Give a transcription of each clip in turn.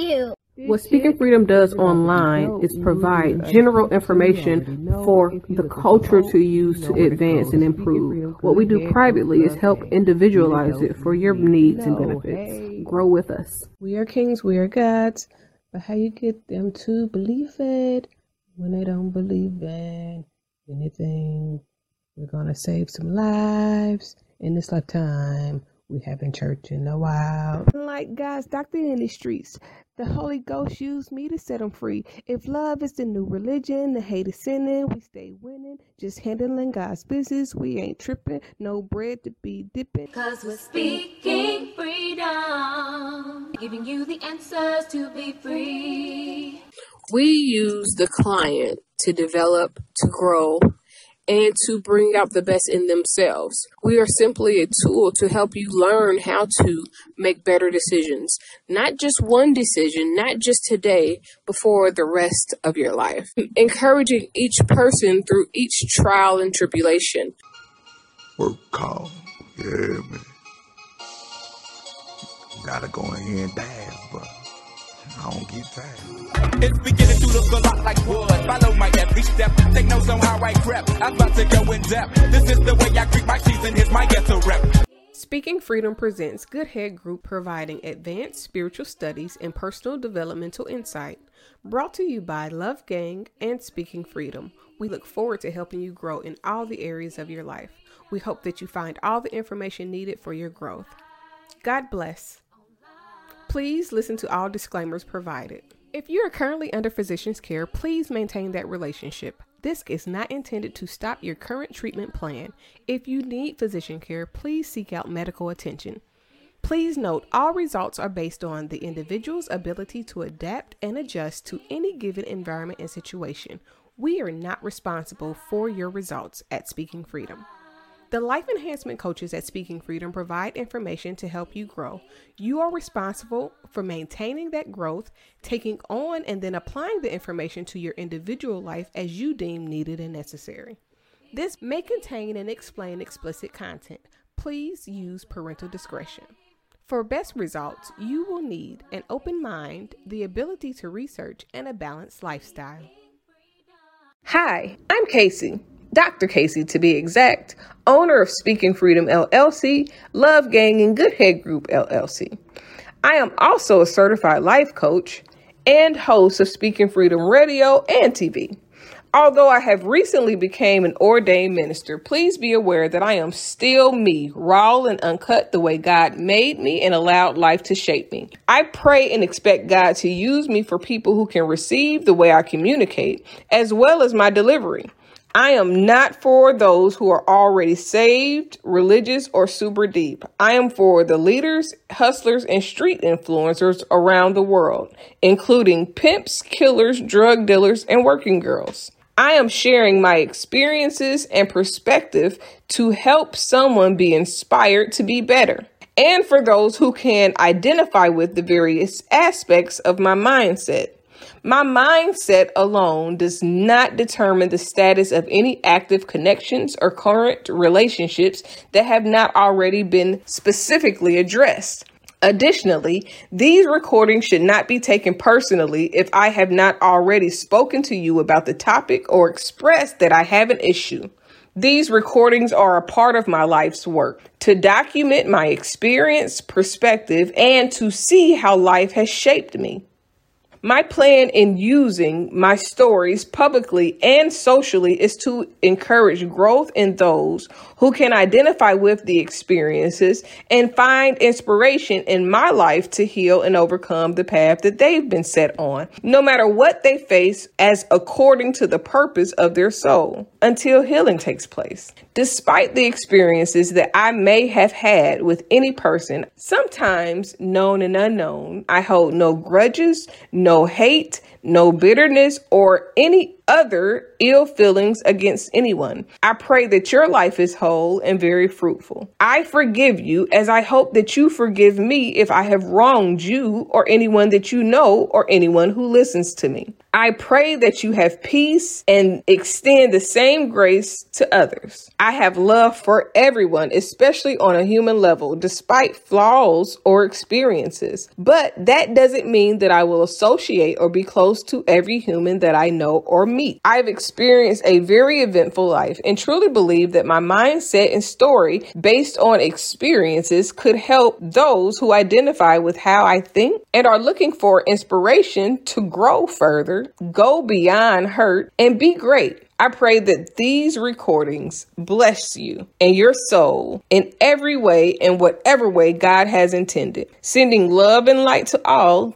you. What Speaking Freedom does online is provide general information for the culture to use to advance and improve. What we do privately is help individualize it for your needs and benefits. Grow with us. We are kings, we are gods, but how you get them to believe it when they don't believe in anything? We're gonna save some lives in this lifetime. We haven't church in a while. Like guys, doctor in the streets, the Holy Ghost used me to set them free. If love is the new religion, the hate is sinning, we stay winning. Just handling God's business, we ain't tripping. No bread to be dipping. Cause we're speaking freedom, giving you the answers to be free. We use the client to develop, to grow, and to bring out the best in themselves. We are simply a tool to help you learn how to make better decisions. Not just one decision, not just today, but for the rest of your life. Encouraging each person through each trial and tribulation. Work call. Yeah, man. Gotta go here and dance, but I don't get tired. It's beginning to look a lot like wood. Follow my every step. Take notes on how I crept. I'm about to go in depth. This is the way I greet my season. Here's my ghetto rep. Speaking Freedom presents Good Head Group providing advanced spiritual studies and personal developmental insight. Brought to you by Love Gang and Speaking Freedom. We look forward to helping you grow in all the areas of your life. We hope that you find all the information needed for your growth. God bless. Please listen to all disclaimers provided. If you are currently under physician's care, please maintain that relationship. This is not intended to stop your current treatment plan. If you need physician care, please seek out medical attention. Please note all results are based on the individual's ability to adapt and adjust to any given environment and situation. We are not responsible for your results at Speaking Freedom. The life enhancement coaches at Speaking Freedom provide information to help you grow. You are responsible for maintaining that growth, taking on and then applying the information to your individual life as you deem needed and necessary. This may contain and explain explicit content. Please use parental discretion. For best results, you will need an open mind, the ability to research, and a balanced lifestyle. Hi, I'm Casey. Dr. Casey to be exact, owner of Speaking Freedom LLC, Love Gang, and Good Head Group LLC. I am also a certified life coach and host of Speaking Freedom Radio and TV. Although I have recently became an ordained minister, please be aware that I am still me, raw and uncut the way God made me and allowed life to shape me. I pray and expect God to use me for people who can receive the way I communicate, as well as my delivery. I am not for those who are already saved, religious, or super deep. I am for the leaders, hustlers, and street influencers around the world, including pimps, killers, drug dealers, and working girls. I am sharing my experiences and perspective to help someone be inspired to be better. And for those who can identify with the various aspects of my mindset. My mindset alone does not determine the status of any active connections or current relationships that have not already been specifically addressed. Additionally, these recordings should not be taken personally if I have not already spoken to you about the topic or expressed that I have an issue. These recordings are a part of my life's work to document my experience, perspective, and to see how life has shaped me. My plan in using my stories publicly and socially is to encourage growth in those who can identify with the experiences and find inspiration in my life to heal and overcome the path that they've been set on, no matter what they face, as according to the purpose of their soul, until healing takes place. Despite the experiences that I may have had with any person, sometimes known and unknown, I hold no grudges, no hate, no bitterness, or any other ill feelings against anyone. I pray that your life is whole and very fruitful. I forgive you as I hope that you forgive me if I have wronged you or anyone that you know or anyone who listens to me. I pray that you have peace and extend the same grace to others. I have love for everyone, especially on a human level, despite flaws or experiences. But that doesn't mean that I will associate or be close to every human that I know or meet. I've experienced a very eventful life and truly believe that my mindset and story based on experiences could help those who identify with how I think and are looking for inspiration to grow further, go beyond hurt, and be great. I pray that these recordings bless you and your soul in every way, in whatever way God has intended, sending love and light to all.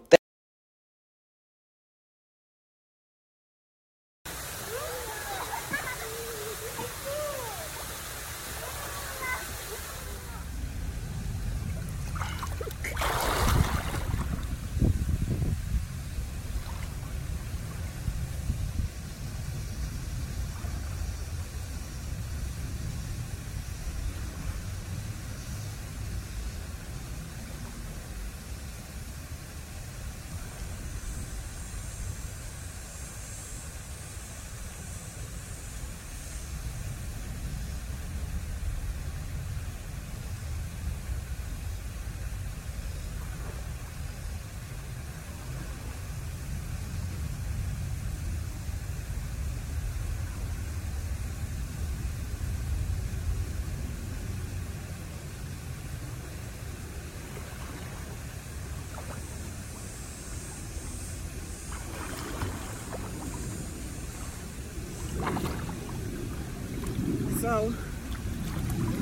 So,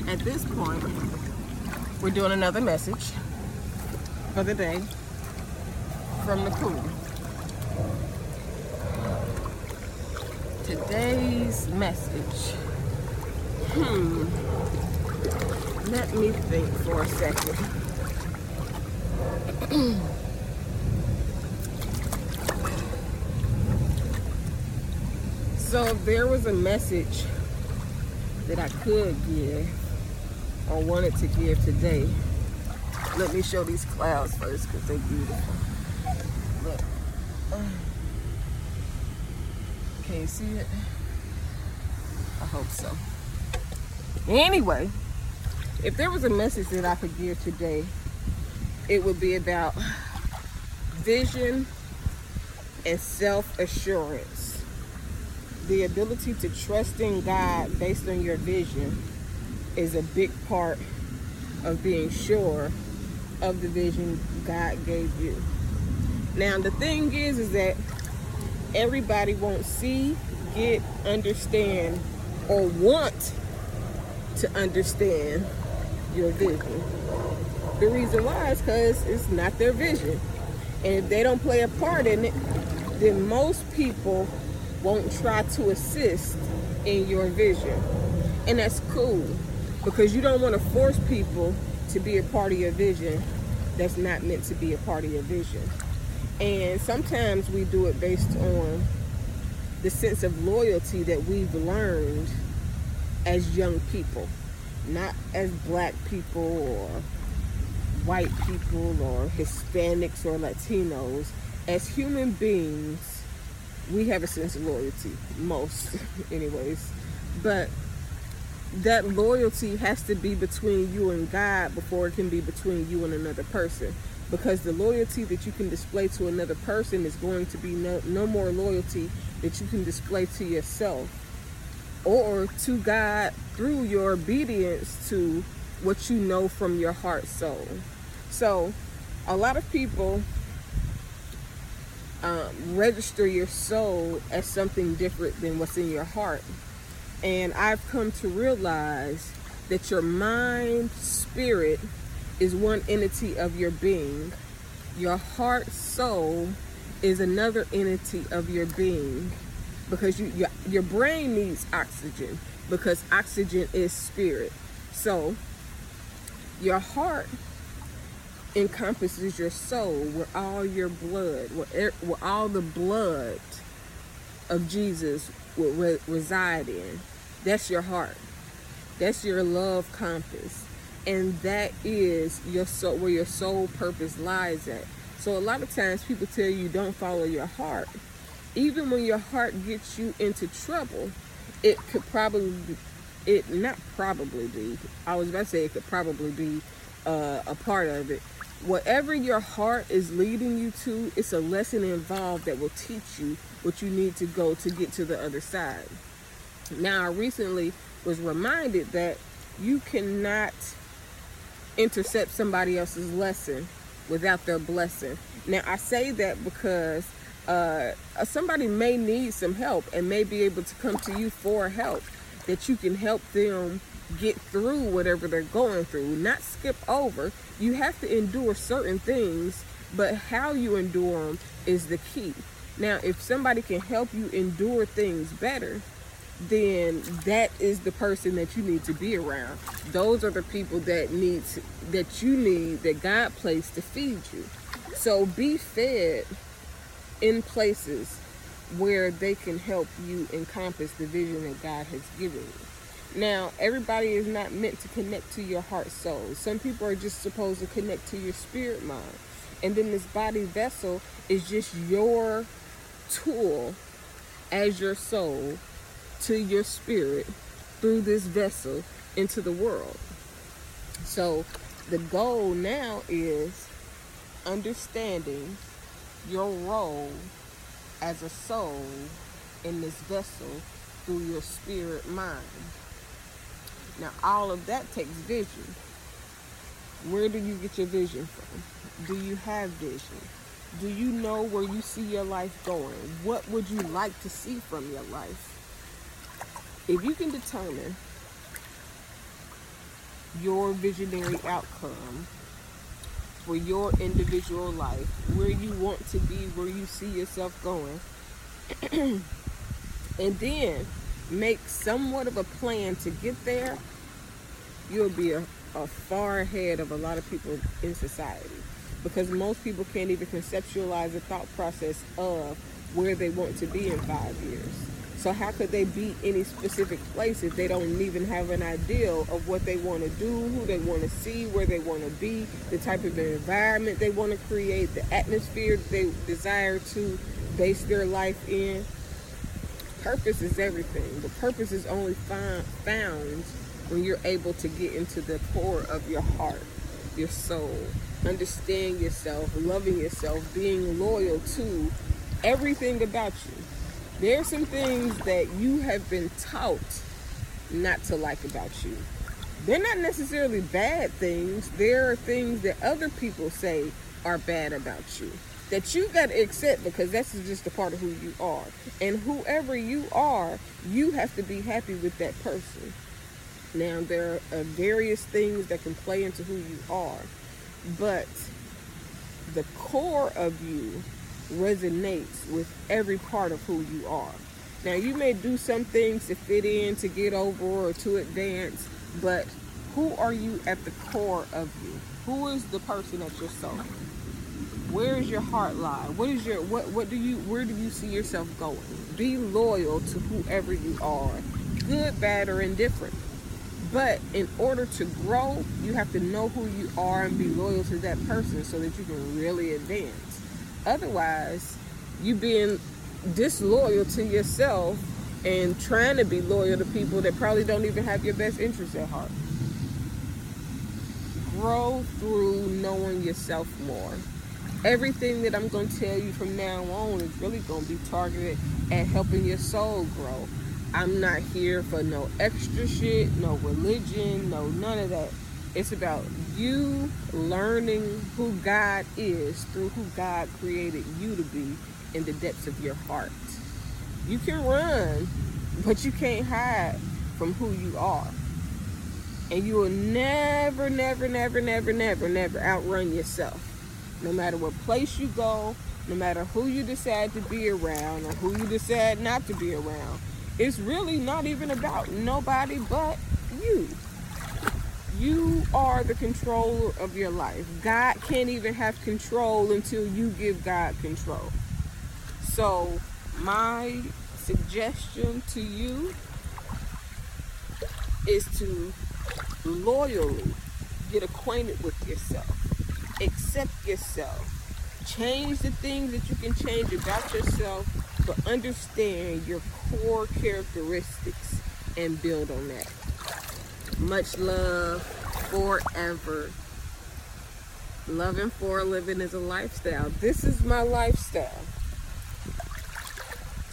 at this point, we're doing another message for the day from the pool. Today's message. Hmm. Let me think for a second. so, there was a message that I could give or wanted to give today. Let me show these clouds first because they're beautiful. Look. Can you see it? I hope so. Anyway, if there was a message that I could give today, it would be about vision and self-assurance the ability to trust in God based on your vision is a big part of being sure of the vision God gave you. Now the thing is is that everybody won't see, get, understand, or want to understand your vision. The reason why is because it's not their vision. And if they don't play a part in it, then most people won't try to assist in your vision. And that's cool because you don't want to force people to be a part of your vision that's not meant to be a part of your vision. And sometimes we do it based on the sense of loyalty that we've learned as young people, not as black people or white people or Hispanics or Latinos. As human beings, we have a sense of loyalty, most, anyways. But that loyalty has to be between you and God before it can be between you and another person. Because the loyalty that you can display to another person is going to be no, no more loyalty that you can display to yourself or to God through your obedience to what you know from your heart soul. So, a lot of people um, register your soul as something different than what's in your heart. And I've come to realize that your mind, spirit is one entity of your being. Your heart, soul is another entity of your being because you, your, your brain needs oxygen because oxygen is spirit. So your heart encompasses your soul, where all your blood, where, er- where all the blood of Jesus will re- reside in. That's your heart. That's your love compass. And that is your soul where your soul purpose lies at. So a lot of times people tell you don't follow your heart. Even when your heart gets you into trouble, it could probably be, it not probably be. I was about to say it could probably be uh, a part of it. Whatever your heart is leading you to, it's a lesson involved that will teach you what you need to go to get to the other side. Now, I recently was reminded that you cannot intercept somebody else's lesson without their blessing. Now, I say that because uh, somebody may need some help and may be able to come to you for help that you can help them get through whatever they're going through, not skip over. You have to endure certain things, but how you endure them is the key. Now, if somebody can help you endure things better, then that is the person that you need to be around. Those are the people that need to, that you need that God placed to feed you. So be fed in places where they can help you encompass the vision that God has given you. Now, everybody is not meant to connect to your heart soul. Some people are just supposed to connect to your spirit mind. And then this body vessel is just your tool as your soul to your spirit through this vessel into the world. So the goal now is understanding your role as a soul in this vessel through your spirit mind. Now, all of that takes vision. Where do you get your vision from? Do you have vision? Do you know where you see your life going? What would you like to see from your life? If you can determine your visionary outcome for your individual life, where you want to be, where you see yourself going, and then make somewhat of a plan to get there, you'll be a, a far ahead of a lot of people in society. Because most people can't even conceptualize the thought process of where they want to be in five years. So how could they be any specific place if they don't even have an idea of what they want to do, who they want to see, where they want to be, the type of environment they want to create, the atmosphere they desire to base their life in? Purpose is everything. The purpose is only found when you're able to get into the core of your heart, your soul, understand yourself, loving yourself, being loyal to everything about you. There are some things that you have been taught not to like about you. They're not necessarily bad things. There are things that other people say are bad about you that you got to accept because that's just a part of who you are. And whoever you are, you have to be happy with that person. Now, there are various things that can play into who you are, but the core of you resonates with every part of who you are. Now, you may do some things to fit in, to get over, or to advance, but who are you at the core of you? Who is the person at your soul? Where is your heart lie? What is your what what do you where do you see yourself going? Be loyal to whoever you are, good, bad, or indifferent. But in order to grow, you have to know who you are and be loyal to that person so that you can really advance. Otherwise, you being disloyal to yourself and trying to be loyal to people that probably don't even have your best interest at heart. Grow through knowing yourself more. Everything that I'm going to tell you from now on is really going to be targeted at helping your soul grow. I'm not here for no extra shit, no religion, no none of that. It's about you learning who God is through who God created you to be in the depths of your heart. You can run, but you can't hide from who you are. And you will never, never, never, never, never, never outrun yourself. No matter what place you go, no matter who you decide to be around or who you decide not to be around, it's really not even about nobody but you You are the controller of your life. God can't even have control until you give God control. So, my suggestion to you is to loyally get acquainted with yourself, accept yourself, change the things that you can change about yourself, but understand your core characteristics and build on that. Much love forever. Loving for a living is a lifestyle. This is my lifestyle.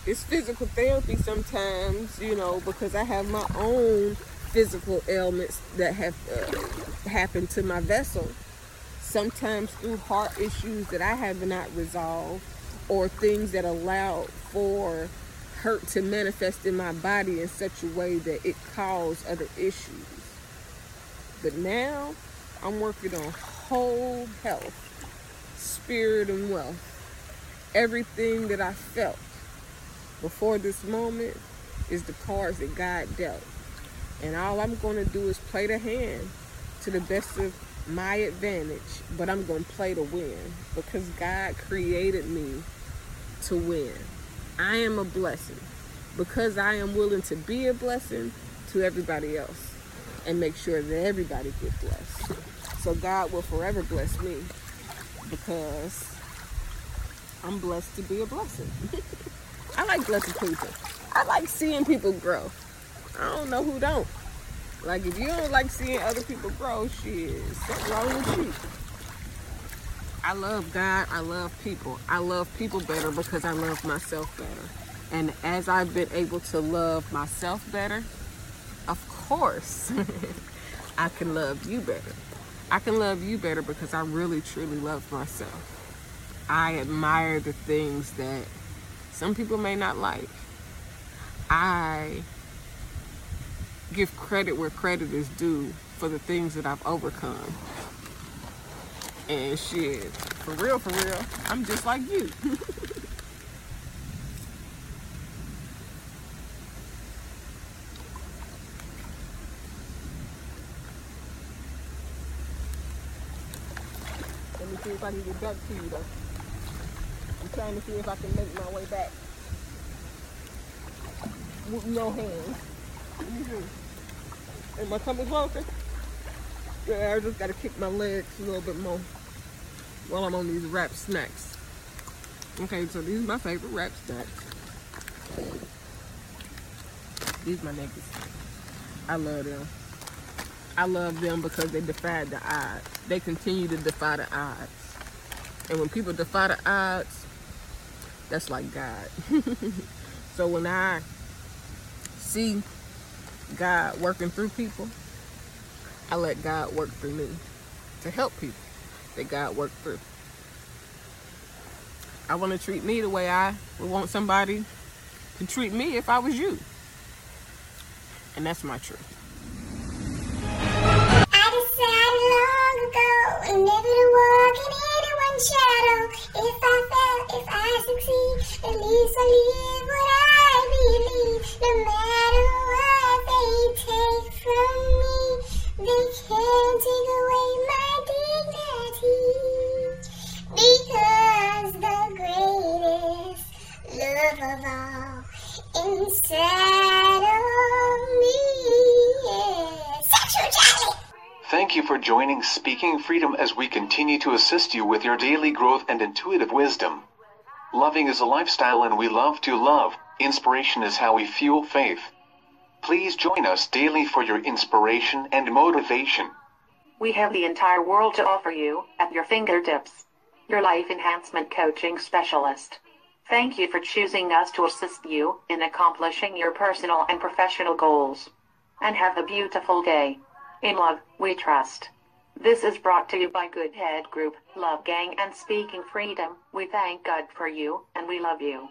It's physical therapy sometimes, you know, because I have my own physical ailments that have uh, happened to my vessel. Sometimes through heart issues that I have not resolved, or things that allow for hurt to manifest in my body in such a way that it caused other issues. But now I'm working on whole health, spirit, and wealth. Everything that I felt before this moment is the cards that God dealt. And all I'm going to do is play the hand to the best of my advantage, but I'm going to play to win because God created me to win. I am a blessing because I am willing to be a blessing to everybody else and make sure that everybody gets blessed. So God will forever bless me because I'm blessed to be a blessing. I like blessing people. I like seeing people grow. I don't know who don't. Like if you don't like seeing other people grow, shit, something wrong with you. I love God. I love people. I love people better because I love myself better. And as I've been able to love myself better, of course, I can love you better. I can love you better because I really truly love myself. I admire the things that some people may not like. I give credit where credit is due for the things that I've overcome. And shit, for real, for real, I'm just like you. Let me see if I can get back to you though. I'm trying to see if I can make my way back. With no hands. Am I coming closer? Yeah, I just gotta kick my legs a little bit more while I'm on these Rap Snacks. Okay, so these are my favorite Rap Snacks. These my niggas. I love them. I love them because they defied the odds. They continue to defy the odds. And when people defy the odds, that's like God. so when I see God working through people, I let God work through me to help people that God worked through. I want to treat me the way I would want somebody to treat me if I was you. And that's my truth. Speaking Freedom as we continue to assist you with your daily growth and intuitive wisdom. Loving is a lifestyle and we love to love. Inspiration is how we fuel faith. Please join us daily for your inspiration and motivation. We have the entire world to offer you at your fingertips. Your life enhancement coaching specialist. Thank you for choosing us to assist you in accomplishing your personal and professional goals. And have a beautiful day. In love, we trust. This is brought to you by Good Head Group, Love Gang, and Speaking Freedom. We thank God for you, and we love you.